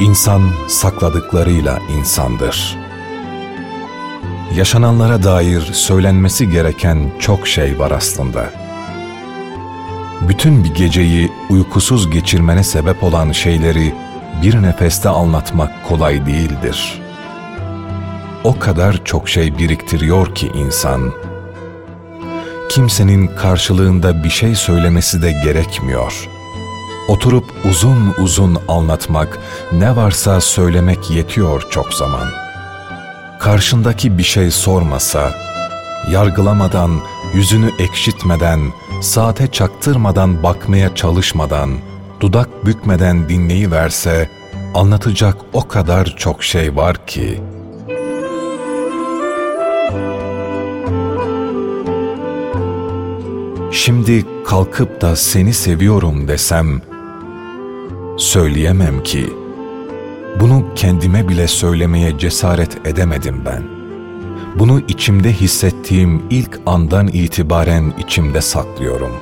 İnsan sakladıklarıyla insandır. Yaşananlara dair söylenmesi gereken çok şey var aslında. Bütün bir geceyi uykusuz geçirmene sebep olan şeyleri bir nefeste anlatmak kolay değildir. O kadar çok şey biriktiriyor ki insan. Kimsenin karşılığında bir şey söylemesi de gerekmiyor.'' Oturup uzun uzun anlatmak, ne varsa söylemek yetiyor çok zaman. Karşındaki bir şey sormasa, yargılamadan, yüzünü ekşitmeden, saate çaktırmadan bakmaya çalışmadan, dudak bükmeden dinleyiverse, anlatacak o kadar çok şey var ki. Şimdi kalkıp da seni seviyorum desem, söyleyemem ki. Bunu kendime bile söylemeye cesaret edemedim ben. Bunu içimde hissettiğim ilk andan itibaren içimde saklıyorum.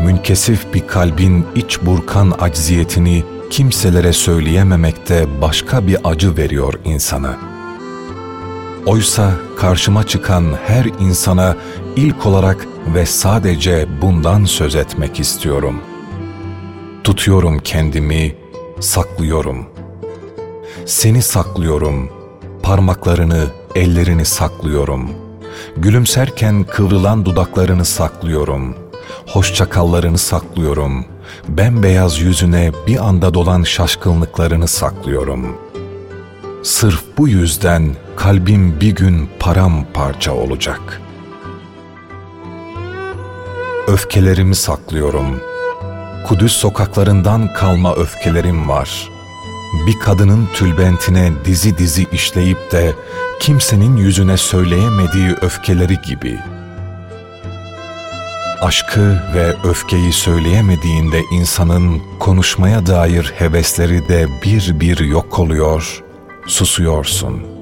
Münkesif bir kalbin iç burkan acziyetini kimselere söyleyememekte başka bir acı veriyor insana. Oysa karşıma çıkan her insana ilk olarak ve sadece bundan söz etmek istiyorum.'' Tutuyorum kendimi, saklıyorum. Seni saklıyorum, parmaklarını, ellerini saklıyorum. Gülümserken kıvrılan dudaklarını saklıyorum. Hoşçakallarını saklıyorum. Bembeyaz yüzüne bir anda dolan şaşkınlıklarını saklıyorum. Sırf bu yüzden kalbim bir gün paramparça olacak. Öfkelerimi saklıyorum.'' Kudüs sokaklarından kalma öfkelerim var. Bir kadının tülbentine dizi dizi işleyip de kimsenin yüzüne söyleyemediği öfkeleri gibi. Aşkı ve öfkeyi söyleyemediğinde insanın konuşmaya dair hevesleri de bir bir yok oluyor, susuyorsun.''